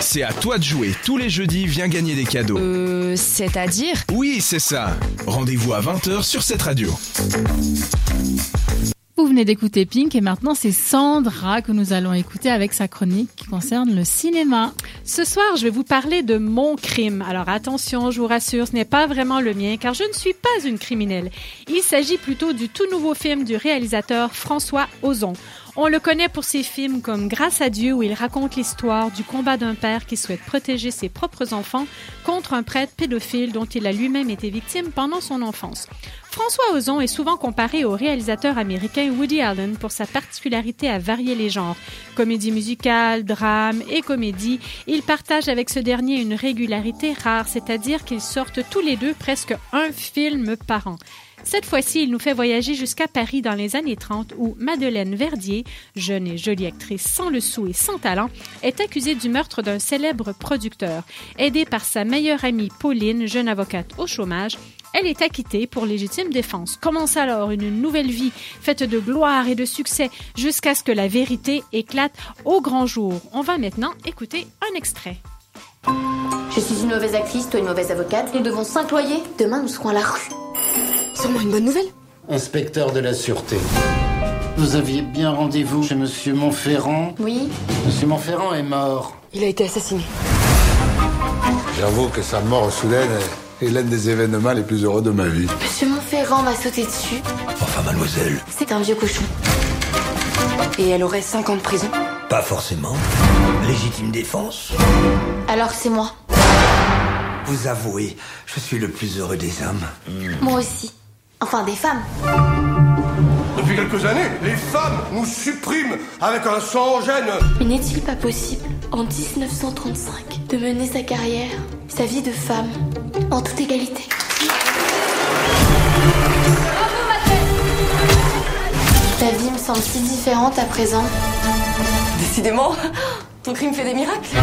C'est à toi de jouer. Tous les jeudis, viens gagner des cadeaux. Euh, c'est-à-dire Oui, c'est ça. Rendez-vous à 20h sur cette radio. Vous venez d'écouter Pink et maintenant c'est Sandra que nous allons écouter avec sa chronique qui concerne le cinéma. Ce soir, je vais vous parler de mon crime. Alors attention, je vous rassure, ce n'est pas vraiment le mien car je ne suis pas une criminelle. Il s'agit plutôt du tout nouveau film du réalisateur François Ozon. On le connaît pour ses films comme Grâce à Dieu où il raconte l'histoire du combat d'un père qui souhaite protéger ses propres enfants contre un prêtre pédophile dont il a lui-même été victime pendant son enfance. François Ozon est souvent comparé au réalisateur américain Woody Allen pour sa particularité à varier les genres. Comédie musicale, drame et comédie, il partage avec ce dernier une régularité rare, c'est-à-dire qu'ils sortent tous les deux presque un film par an. Cette fois-ci, il nous fait voyager jusqu'à Paris dans les années 30 où Madeleine Verdier, jeune et jolie actrice sans le sou et sans talent, est accusée du meurtre d'un célèbre producteur. Aidée par sa meilleure amie Pauline, jeune avocate au chômage, elle est acquittée pour légitime défense. Commence alors une nouvelle vie faite de gloire et de succès jusqu'à ce que la vérité éclate au grand jour. On va maintenant écouter un extrait. Je suis une mauvaise actrice, toi une mauvaise avocate. Nous devons s'employer. Demain, nous serons à la rue. Seulement une bonne nouvelle Inspecteur de la Sûreté. Vous aviez bien rendez-vous chez Monsieur Montferrand Oui. Monsieur Montferrand est mort. Il a été assassiné. J'avoue que sa mort soudaine est l'un des événements les plus heureux de ma vie. Monsieur Montferrand m'a sauté dessus. Enfin, mademoiselle. C'est un vieux cochon. Et elle aurait 5 ans de prison Pas forcément. Légitime défense. Alors c'est moi. Vous avouez, je suis le plus heureux des hommes. Moi aussi. Enfin, des femmes. Depuis quelques années, les femmes nous suppriment avec un sang gêne. Mais n'est-il pas possible, en 1935, de mener sa carrière, sa vie de femme, en toute égalité Ta vie me semble si différente à présent. Décidément, ton crime fait des miracles.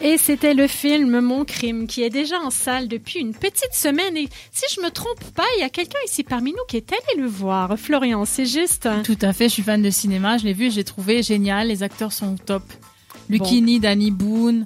Et c'était le film Mon crime qui est déjà en salle depuis une petite semaine. Et si je me trompe pas, il y a quelqu'un ici parmi nous qui est allé le voir. Florian, c'est juste. Tout à fait, je suis fan de cinéma, je l'ai vu, j'ai trouvé génial, les acteurs sont top. Lucchini, Danny Boone,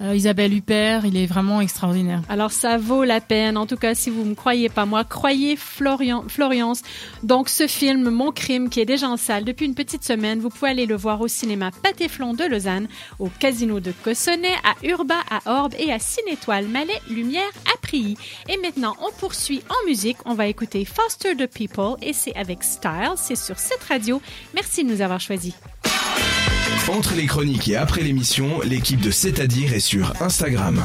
Isabelle Huppert, il est vraiment extraordinaire. Alors ça vaut la peine. En tout cas, si vous me croyez pas moi, croyez Florian, Florence. Donc ce film, Mon crime, qui est déjà en salle depuis une petite semaine, vous pouvez aller le voir au cinéma Patéflon de Lausanne, au Casino de Cossonay, à Urba, à Orbe et à Cinétoile Malais, Lumière, à Prilly. Et maintenant, on poursuit en musique. On va écouter Foster the People et c'est avec Style. C'est sur cette radio. Merci de nous avoir choisis. Entre les chroniques et après l'émission, l'équipe de C'est-à-dire est sur Instagram.